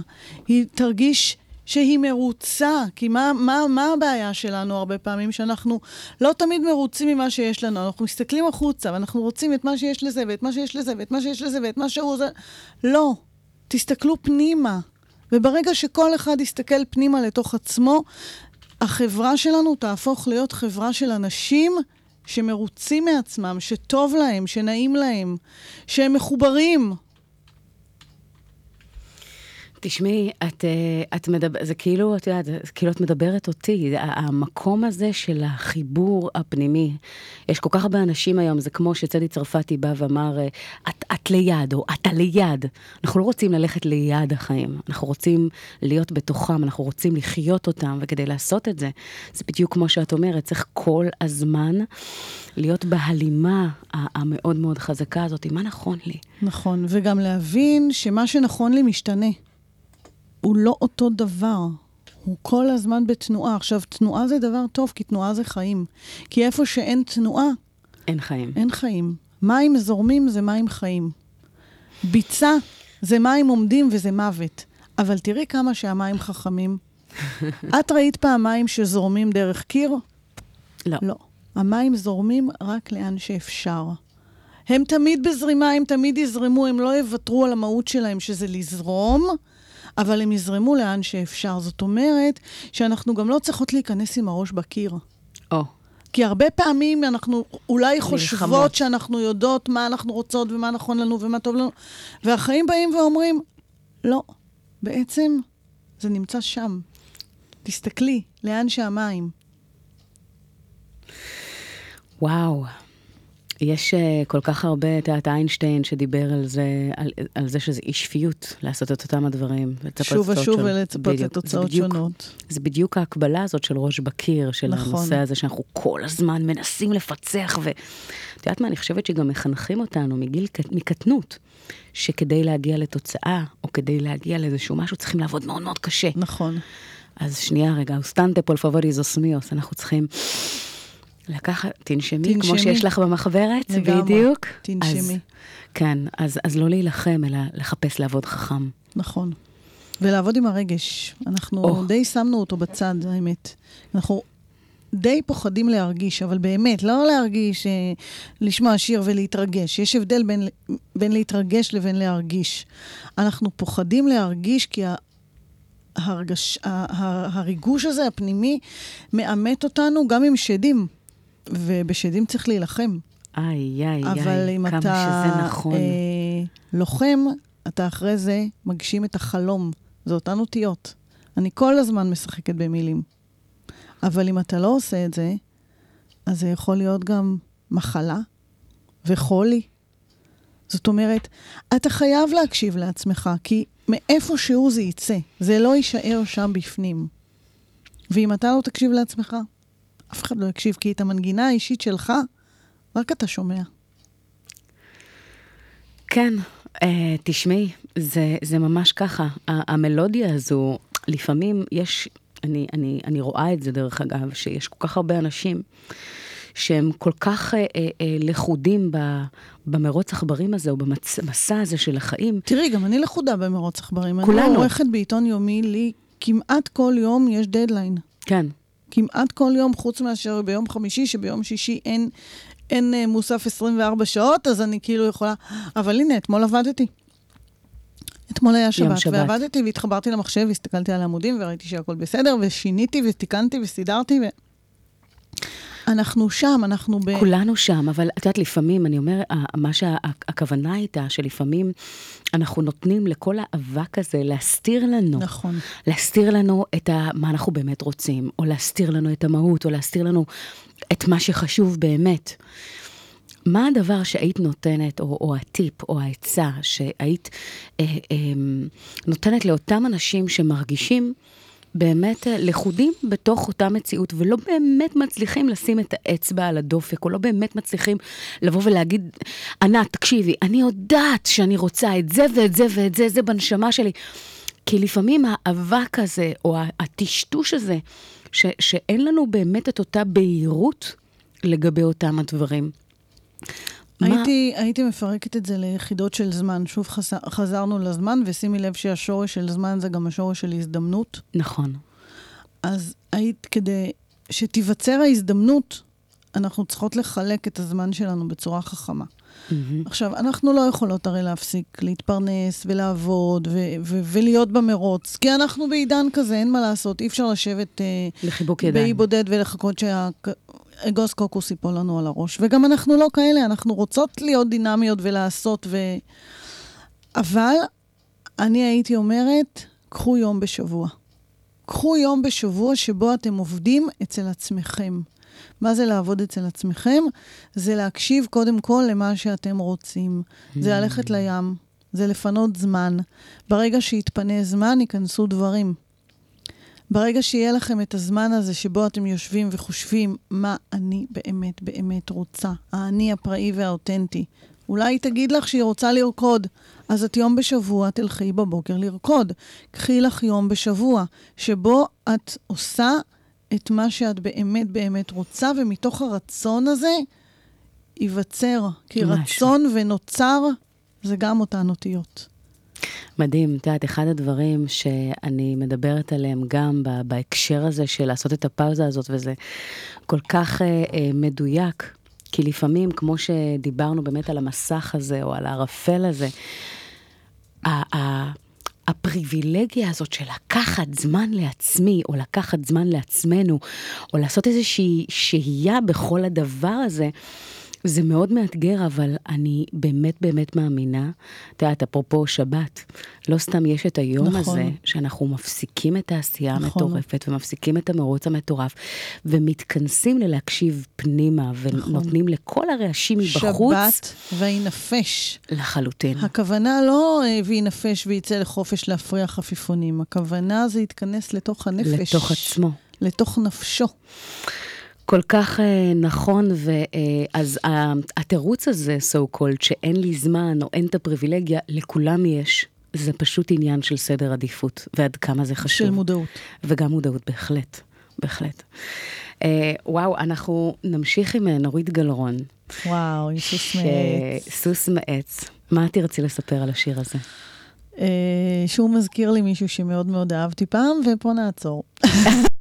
היא תרגיש שהיא מרוצה. כי מה, מה, מה הבעיה שלנו הרבה פעמים? שאנחנו לא תמיד מרוצים ממה שיש לנו. אנחנו מסתכלים החוצה, ואנחנו רוצים את מה שיש לזה, ואת מה שיש לזה, ואת מה שיש לזה, ואת מה שהוא זה. לא. תסתכלו פנימה. וברגע שכל אחד יסתכל פנימה לתוך עצמו, החברה שלנו תהפוך להיות חברה של אנשים שמרוצים מעצמם, שטוב להם, שנעים להם, שהם מחוברים. תשמעי, את, אה, את מדבר, זה כאילו, את יודעת, זה כאילו את מדברת אותי, המקום הזה של החיבור הפנימי. יש כל כך הרבה אנשים היום, זה כמו שצדי צרפתי בא ואמר, אה, את, את ליד, או אתה ליד. אנחנו לא רוצים ללכת ליד החיים, אנחנו רוצים להיות בתוכם, אנחנו רוצים לחיות אותם, וכדי לעשות את זה, זה בדיוק כמו שאת אומרת, צריך כל הזמן להיות בהלימה המאוד מאוד חזקה הזאת, מה נכון לי? נכון, וגם להבין שמה שנכון לי משתנה. הוא לא אותו דבר. הוא כל הזמן בתנועה. עכשיו, תנועה זה דבר טוב, כי תנועה זה חיים. כי איפה שאין תנועה, אין חיים. אין חיים. מים זורמים זה מים חיים. ביצה זה מים עומדים וזה מוות. אבל תראי כמה שהמים חכמים. את ראית פעם מים שזורמים דרך קיר? לא. לא. המים זורמים רק לאן שאפשר. הם תמיד בזרימה, הם תמיד יזרמו, הם לא יוותרו על המהות שלהם, שזה לזרום, אבל הם יזרמו לאן שאפשר. זאת אומרת שאנחנו גם לא צריכות להיכנס עם הראש בקיר. או, כי הרבה פעמים אנחנו אולי חושבות מלחמות. שאנחנו יודעות מה אנחנו רוצות ומה נכון לנו ומה טוב לנו, והחיים באים ואומרים, לא, בעצם זה נמצא שם. תסתכלי, לאן שהמים. וואו. יש uh, כל כך הרבה, את יודעת, איינשטיין שדיבר על זה, על, על זה שזה אי שפיות לעשות את אותם הדברים. שוב ושוב ולצפות לתוצאות שונות. זה בדיוק ההקבלה הזאת של ראש בקיר, של נכון. הנושא הזה שאנחנו כל הזמן מנסים לפצח, ואת יודעת מה, אני חושבת שגם מחנכים אותנו מגיל, מקטנות, שכדי להגיע לתוצאה, או כדי להגיע לאיזשהו משהו, צריכים לעבוד מאוד מאוד קשה. נכון. אז שנייה רגע, אוסטנטה פול פבוריזוס מיוס, אנחנו צריכים לקחת, תנשמי, כמו תנשמי. שיש לך במחברת, לגמרי. בדיוק. תנשמי. אז, כן, אז, אז לא להילחם, אלא לחפש לעבוד חכם. נכון. ולעבוד עם הרגש. אנחנו או. די שמנו אותו בצד, האמת. אנחנו די פוחדים להרגיש, אבל באמת, לא להרגיש, אה, לשמוע שיר ולהתרגש. יש הבדל בין, בין להתרגש לבין להרגיש. אנחנו פוחדים להרגיש כי ההרגש, ה- ה- הריגוש הזה, הפנימי, מאמת אותנו גם עם שדים. ובשדים צריך להילחם. איי, איי, אבל איי, אם כמה אתה שזה נכון. אה, לוחם, אתה אחרי זה מגשים את החלום. זה אותן אותיות. אני כל הזמן משחקת במילים. אבל אם אתה לא עושה את זה, אז זה יכול להיות גם מחלה וחולי. זאת אומרת, אתה חייב להקשיב לעצמך, כי מאיפה שהוא זה יצא, זה לא יישאר שם בפנים. ואם אתה לא תקשיב לעצמך, אף אחד לא יקשיב, כי את המנגינה האישית שלך, רק אתה שומע. כן, אה, תשמעי, זה, זה ממש ככה. ה- המלודיה הזו, לפעמים יש, אני, אני, אני רואה את זה דרך אגב, שיש כל כך הרבה אנשים שהם כל כך אה, אה, אה, לכודים ב, במרוץ עכברים הזה, או במסע הזה של החיים. תראי, גם אני לכודה במרוץ עכברים. אני כולנו. עורכת בעיתון יומי, לי כמעט כל יום יש דדליין. כן, כמעט כל יום, חוץ מאשר ביום חמישי, שביום שישי אין, אין אה, מוסף 24 שעות, אז אני כאילו יכולה... אבל הנה, אתמול עבדתי. אתמול היה שבת, שבת. ועבדתי והתחברתי למחשב, והסתכלתי על העמודים, וראיתי שהכל בסדר, ושיניתי ותיקנתי וסידרתי, ו... אנחנו שם, אנחנו ב... כולנו שם, אבל את יודעת, לפעמים, אני אומר, ה- מה שהכוונה הייתה, שלפעמים אנחנו נותנים לכל האבק הזה להסתיר לנו. נכון. להסתיר לנו את ה, מה אנחנו באמת רוצים, או להסתיר לנו את המהות, או להסתיר לנו את מה שחשוב באמת. מה הדבר שהיית נותנת, או, או הטיפ, או העצה שהיית אה, אה, נותנת לאותם אנשים שמרגישים באמת אה, לכודים בתוך אותה מציאות, ולא באמת מצליחים לשים את האצבע על הדופק, או לא באמת מצליחים לבוא ולהגיד, ענת, תקשיבי, אני יודעת שאני רוצה את זה ואת זה ואת זה, זה בנשמה שלי. כי לפעמים האבק הזה, או הטשטוש הזה, ש, שאין לנו באמת את אותה בהירות לגבי אותם הדברים. מה- הייתי, הייתי מפרקת את זה ליחידות של זמן. שוב חזר, חזרנו לזמן, ושימי לב שהשורש של זמן זה גם השורש של הזדמנות. נכון. אז היית, כדי שתיווצר ההזדמנות, אנחנו צריכות לחלק את הזמן שלנו בצורה חכמה. מהמם. עכשיו, אנחנו לא יכולות הרי להפסיק להתפרנס ולעבוד ו- ו- ולהיות במרוץ, כי אנחנו בעידן כזה, אין מה לעשות, אי אפשר לשבת אה, לחיבוק באי ידיים. בודד ולחכות שהאגוס קוקוס ייפול לנו על הראש. וגם אנחנו לא כאלה, אנחנו רוצות להיות דינמיות ולעשות ו... אבל אני הייתי אומרת, קחו יום בשבוע. קחו יום בשבוע שבו אתם עובדים אצל עצמכם. מה זה לעבוד אצל עצמכם? זה להקשיב קודם כל למה שאתם רוצים. זה ללכת לים, זה לפנות זמן. ברגע שיתפנה זמן, ייכנסו דברים. ברגע שיהיה לכם את הזמן הזה שבו אתם יושבים וחושבים מה אני באמת באמת רוצה, האני הפראי והאותנטי, אולי היא תגיד לך שהיא רוצה לרקוד. אז את יום בשבוע תלכי בבוקר לרקוד. קחי לך יום בשבוע, שבו את עושה את מה שאת באמת באמת רוצה, ומתוך הרצון הזה ייווצר. כי משהו. רצון ונוצר זה גם אותן אותיות. מדהים, את יודעת, אחד הדברים שאני מדברת עליהם גם בהקשר הזה של לעשות את הפאוזה הזאת, וזה כל כך אה, אה, מדויק, כי לפעמים, כמו שדיברנו באמת על המסך הזה, או על הערפל הזה, הפריבילגיה הזאת של לקחת זמן לעצמי, או לקחת זמן לעצמנו, או לעשות איזושהי שהייה בכל הדבר הזה, זה מאוד מאתגר, אבל אני באמת באמת מאמינה, את יודעת, אפרופו שבת, לא סתם יש את היום נכון. הזה, שאנחנו מפסיקים את העשייה נכון. המטורפת, ומפסיקים את המרוץ המטורף, ומתכנסים ללהקשיב פנימה, ונותנים לכל הרעשים מבחוץ, נכון. שבת וינפש. לחלוטין. הכוונה לא אה, וינפש ויצא לחופש להפריח עפיפונים, הכוונה זה יתכנס לתוך הנפש. לתוך עצמו. לתוך נפשו. כל כך אה, נכון, ואז אה, התירוץ הזה, so called, שאין לי זמן או אין את הפריבילגיה, לכולם יש. זה פשוט עניין של סדר עדיפות, ועד כמה זה חשוב. של מודעות. וגם מודעות, בהחלט, בהחלט. אה, וואו, אנחנו נמשיך עם נורית גלרון. וואו, עם סוס מעץ. סוס מעץ. מה תרצי לספר על השיר הזה? אה, שהוא מזכיר לי מישהו שמאוד מאוד אהבתי פעם, ופה נעצור.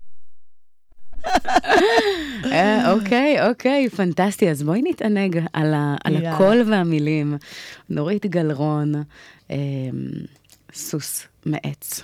אה, אוקיי, אוקיי, פנטסטי. אז בואי נתענג על, ה, על יאללה. הקול והמילים. נורית גלרון, אה, סוס מעץ.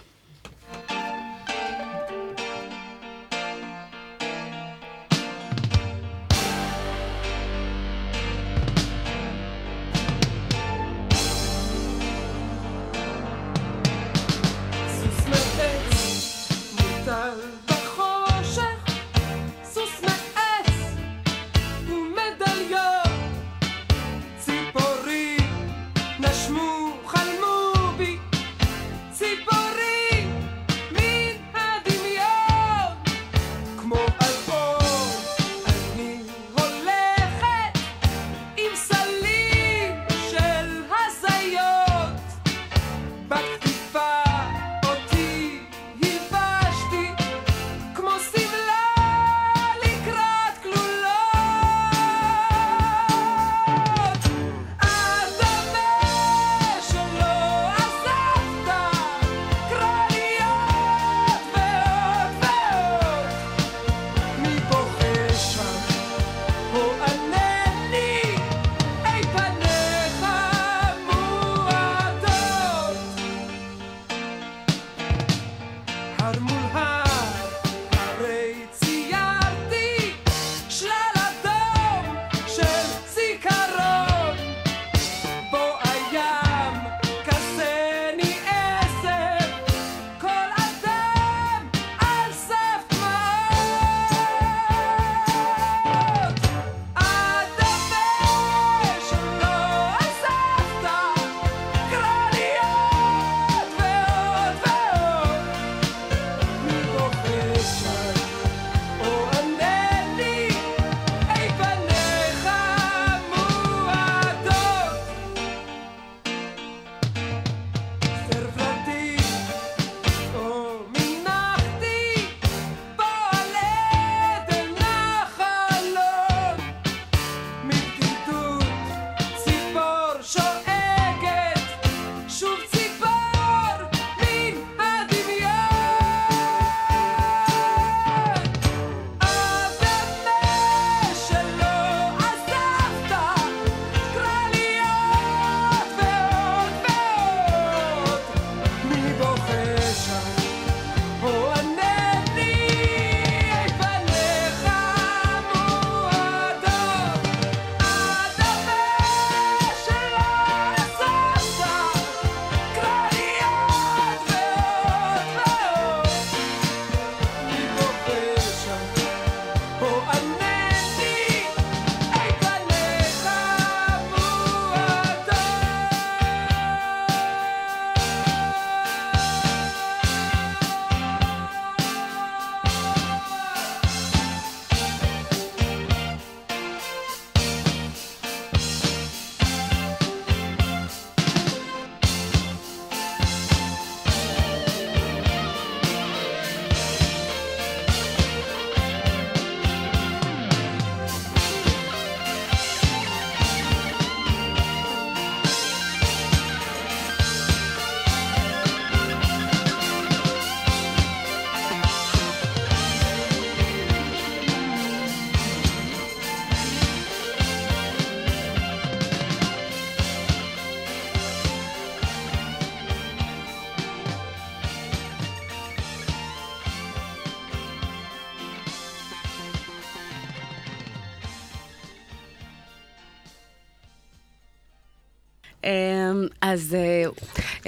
אז אה,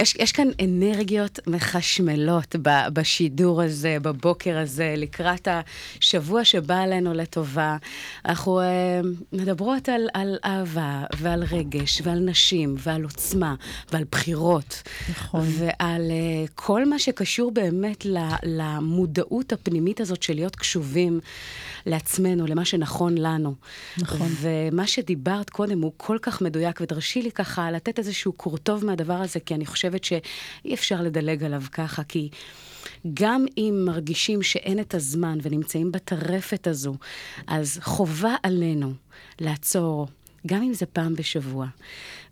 יש, יש כאן אנרגיות מחשמלות ב- בשידור הזה, בבוקר הזה, לקראת השבוע שבא עלינו לטובה. אנחנו אה, מדברות על, על אהבה ועל רגש ועל נשים ועל עוצמה ועל בחירות. נכון. ועל אה, כל מה שקשור באמת ל- למודעות הפנימית הזאת של להיות קשובים לעצמנו, למה שנכון לנו. נכון. ומה שדיברת קודם הוא כל כך מדויק, ותרשי לי ככה לתת איזשהו קורטוב מהדבר הזה, כי אני חושבת שאי אפשר לדלג עליו ככה, כי גם אם מרגישים שאין את הזמן ונמצאים בטרפת הזו, אז חובה עלינו לעצור. גם אם זה פעם בשבוע,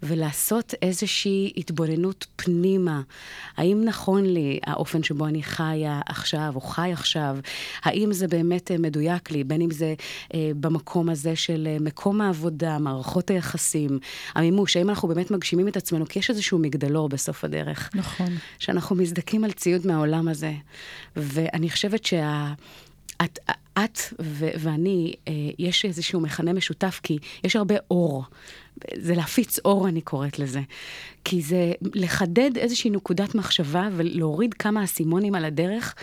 ולעשות איזושהי התבוננות פנימה. האם נכון לי האופן שבו אני חיה עכשיו, או חי עכשיו? האם זה באמת אה, מדויק לי, בין אם זה אה, במקום הזה של אה, מקום העבודה, מערכות היחסים, המימוש, האם אנחנו באמת מגשימים את עצמנו? כי יש איזשהו מגדלור בסוף הדרך. נכון. שאנחנו מזדכים על ציוד מהעולם הזה. ואני חושבת שה... את, את ו- ואני, אה, יש איזשהו מכנה משותף, כי יש הרבה אור. זה להפיץ אור, אני קוראת לזה. כי זה לחדד איזושהי נקודת מחשבה ולהוריד כמה אסימונים על הדרך,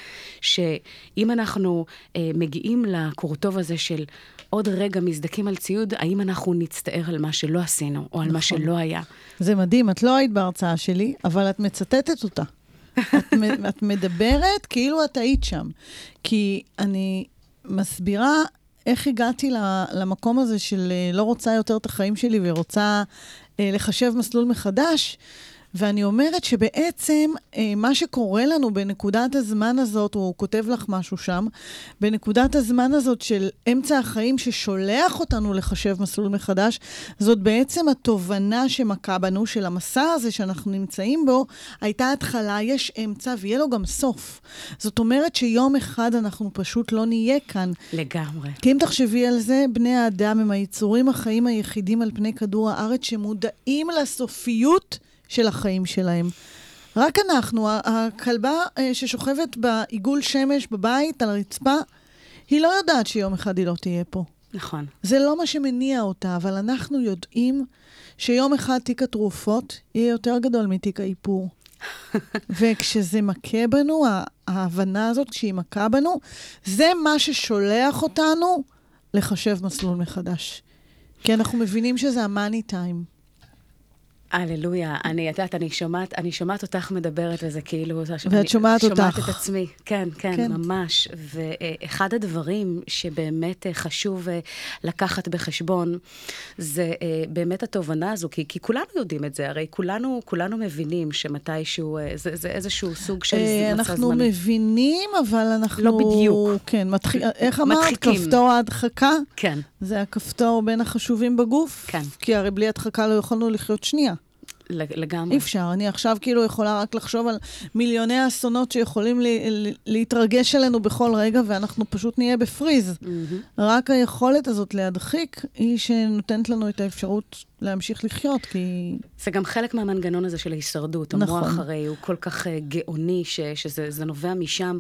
שאם אנחנו אה, מגיעים לקורטוב הזה של עוד רגע מזדקים על ציוד, האם אנחנו נצטער על מה שלא עשינו, או על מה נכון. שלא היה. זה מדהים, את לא היית בהרצאה שלי, אבל את מצטטת אותה. את, את מדברת כאילו את היית שם. כי אני מסבירה איך הגעתי למקום הזה של אה, לא רוצה יותר את החיים שלי ורוצה אה, לחשב מסלול מחדש. ואני אומרת שבעצם אה, מה שקורה לנו בנקודת הזמן הזאת, הוא כותב לך משהו שם, בנקודת הזמן הזאת של אמצע החיים ששולח אותנו לחשב מסלול מחדש, זאת בעצם התובנה שמכה בנו, של המסע הזה שאנחנו נמצאים בו, הייתה התחלה, יש אמצע ויהיה לו גם סוף. זאת אומרת שיום אחד אנחנו פשוט לא נהיה כאן. לגמרי. כי אם תחשבי על זה, בני האדם הם היצורים החיים היחידים על פני כדור הארץ שמודעים לסופיות של החיים שלהם. רק אנחנו, הכלבה אה, ששוכבת בעיגול שמש בבית, על הרצפה, היא לא יודעת שיום אחד היא לא תהיה פה. נכון. זה לא מה שמניע אותה, אבל אנחנו יודעים שיום אחד תיק התרופות יהיה יותר גדול מתיק האיפור. וכשזה מכה בנו, ההבנה הזאת, כשהיא מכה בנו, זה מה ששולח אותנו לחשב מסלול מחדש. כי אנחנו מבינים שזה המאני טיים. הללויה. אני, את יודעת, אני שומעת, אני שומעת אותך מדברת, וזה כאילו... ואת שומעת שומעת אותך. את עצמי, כן, כן, כן. ממש. ואחד הדברים שבאמת אה, חשוב אה, לקחת בחשבון, זה אה, באמת התובנה הזו, כי, כי כולנו יודעים את זה, הרי כולנו, כולנו מבינים שמתישהו, זה, זה איזשהו סוג של אה, מצע אנחנו זמני. מבינים, אבל אנחנו... לא בדיוק. כן, מתחיל... איך אמרת? מדחיקים. כפתור ההדחקה? כן, זה הכפתור בין החשובים בגוף? כן. כי הרי בלי הדחקה לא יכולנו לחיות שנייה. לגמרי. אי אפשר. אני עכשיו כאילו יכולה רק לחשוב על מיליוני האסונות שיכולים לי, להתרגש עלינו בכל רגע, ואנחנו פשוט נהיה בפריז. מהמם. רק היכולת הזאת להדחיק היא שנותנת לנו את האפשרות להמשיך לחיות, כי... זה גם חלק מהמנגנון הזה של ההישרדות. נכון. המוח הרי הוא כל כך uh, גאוני, ש, שזה זה נובע משם.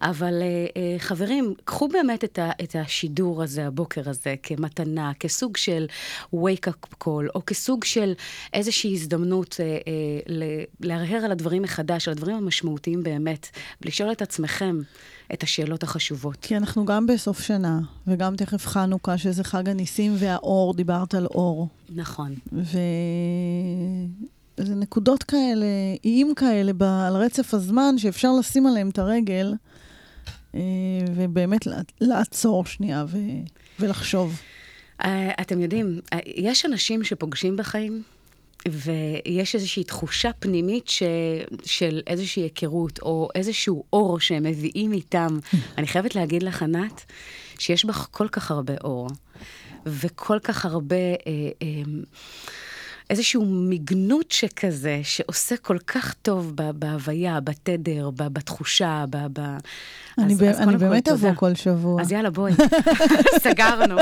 אבל uh, uh, חברים, קחו באמת את, ה, את השידור הזה, הבוקר הזה, כמתנה, כסוג של wake-up call, או כסוג של איזושהי הזדמנות uh, uh, להרהר על הדברים מחדש, על הדברים המשמעותיים באמת, ולשאול את עצמכם את השאלות החשובות. כי אנחנו גם בסוף שנה, וגם תכף חנוכה, שזה חג הניסים והאור, דיברת על אור. נכון. וזה נקודות כאלה, איים כאלה ב- על רצף הזמן, שאפשר לשים עליהם את הרגל, אה, ובאמת לע- לעצור שנייה ו... ולחשוב. Uh, אתם יודעים, uh, יש אנשים שפוגשים בחיים, ויש איזושהי תחושה פנימית ש... של איזושהי היכרות, או איזשהו אור שהם מביאים איתם. אני חייבת להגיד לך, ענת, שיש בך כל כך הרבה אור, וכל כך הרבה... אה, אה, איזשהו מגנות שכזה, שעושה כל כך טוב ב- בהוויה, בתדר, ב- בתחושה, ב... ב... אני, אז- ב- אז אני באמת. אבוא כל שבוע. אז יאללה, בואי. סגרנו.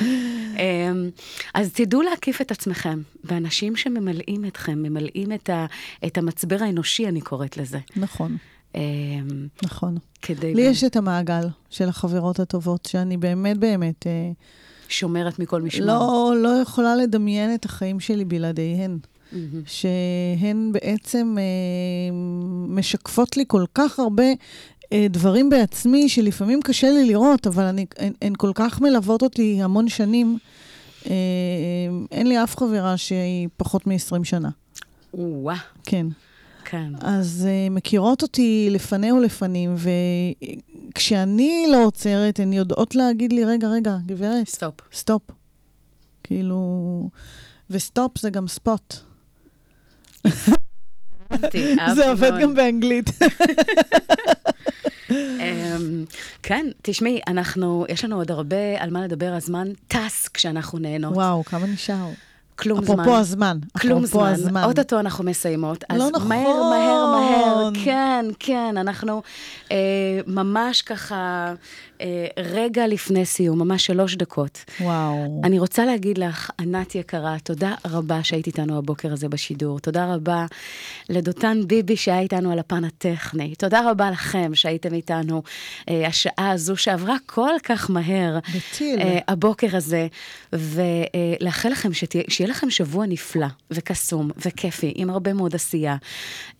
אמ, אז תדעו להקיף את עצמכם באנשים שממלאים אתכם, ממלאים את, ה, את המצבר האנושי, אני קוראת לזה. נכון, אמ, נכון. כדי... לי יש את המעגל של החברות הטובות, שאני באמת באמת, אה, שומרת מכל משמר. לא, לא יכולה לדמיין את החיים שלי בלעדיהן. שהן בעצם אה, משקפות לי כל כך הרבה דברים בעצמי, שלפעמים קשה לי לראות, אבל אני, הן, הן כל כך מלוות אותי המון שנים. אה, אין לי אף חברה שהיא פחות מ-20 שנה. וואה, כן. כן. אז אה, מכירות אותי לפני ולפנים, וכשאני לא עוצרת, הן יודעות להגיד לי, רגע, רגע, גברת, stop. stop. כאילו, ו stop זה גם spot. זה עובד. גם באנגלית. אמ, כן, תשמעי, אנחנו, יש לנו עוד הרבה על מה לדבר, הזמן טס כשאנחנו נהנות. וואו, כמה נשאר? כלום זמן. אפרופו הזמן. כלום אפרופו זמן. הזמן. אוטוטו אנחנו מסיימות. אז לא מהר, מהר, מהר. נכון. כן, כן, אנחנו אה, ממש ככה רגע לפני סיום, ממש שלוש דקות. וואו. אני רוצה להגיד לך, ענת יקרה, תודה רבה שהיית איתנו הבוקר הזה בשידור. תודה רבה לדותן ביבי שהיה איתנו על הפן הטכני. תודה רבה לכם שהייתם איתנו אה, השעה הזו שעברה כל כך מהר. בטיל. אה, הבוקר הזה, ולאחל לכם שתהיה, שיהיה לכם שבוע נפלא וקסום וכיפי, עם הרבה מאוד עשייה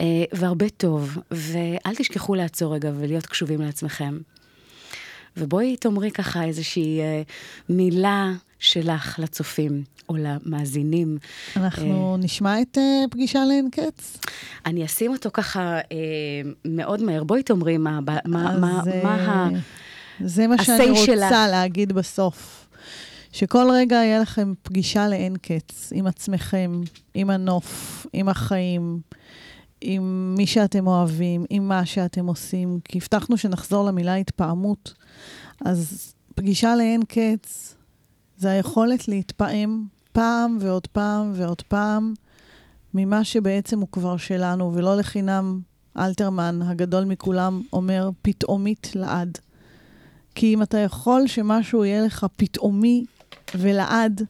אה, והרבה טוב, ואל תשכחו לעצור רגע ולהיות קשובים לעצמכם. ובואי תאמרי ככה איזושהי אה, מילה שלך לצופים או למאזינים. אנחנו נשמע את אה, פגישה לאין קץ? אני אשים אותו ככה אה, מאוד מהר. בואי תאמרי מה, מה, מה, אה, מה ה... זה מה שאני רוצה שלך. להגיד בסוף. שכל רגע יהיה לכם פגישה לאין קץ עם עצמכם, עם הנוף, עם החיים, עם מי שאתם אוהבים, עם מה שאתם עושים. כי הבטחנו שנחזור למילה התפעמות. אז פגישה לאין קץ זה היכולת להתפעם פעם ועוד פעם ועוד פעם ממה שבעצם הוא כבר שלנו, ולא לחינם אלתרמן הגדול מכולם אומר פתאומית לעד. כי אם אתה יכול שמשהו יהיה לך פתאומי ולעד,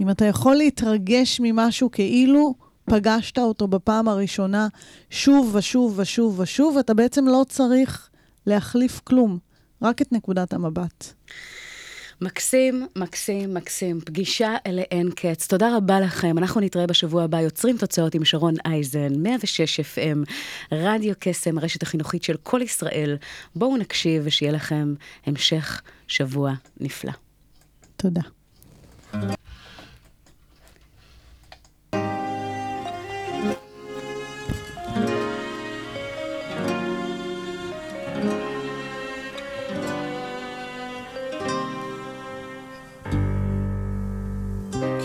אם אתה יכול להתרגש ממשהו כאילו פגשת אותו בפעם הראשונה שוב ושוב ושוב ושוב, אתה בעצם לא צריך להחליף כלום, רק את נקודת המבט. מקסים, מקסים, מקסים. פגישה לאין קץ. תודה רבה לכם. אנחנו נתראה בשבוע הבא, יוצרים תוצאות עם שרון אייזן, 106 FM, רדיו קסם, הרשת החינוכית של כל ישראל. בואו נקשיב ושיהיה לכם המשך שבוע נפלא. תודה.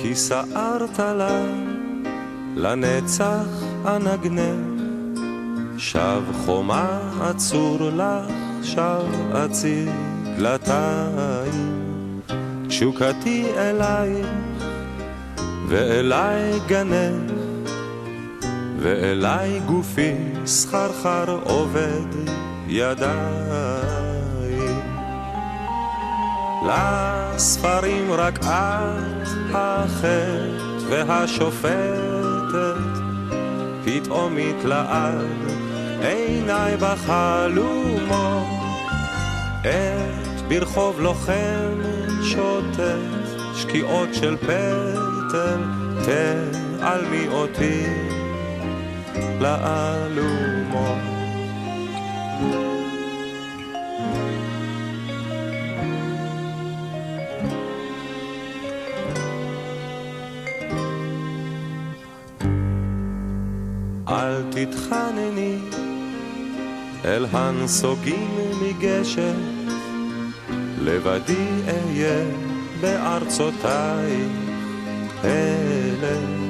כי סערת לה לנצח אנגנר שב חומה אצור לך, שב אציר דלתיים תשוקתי אלייך ואליי גנך ואליי גופי סחרחר עובד ידיים. לספרים רק את החטא והשופטת פתאום התלעד עיניי בחלומות עת ברחוב לוחם שוטט שקיעות של פטל תעלמי אותי לאלומות תתחנני אל הנסוגים מגשם, לבדי אהיה בארצותיי אלך.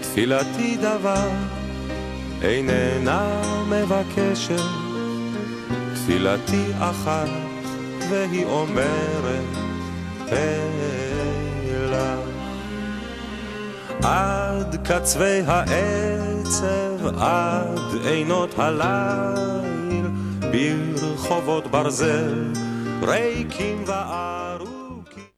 תפילתי דבר איננה מבקשת, תפילתי אחת והיא אומרת אלה. עד קצווי העצב, עד עינות הליל, ברחובות ברזל, ריקים ועד.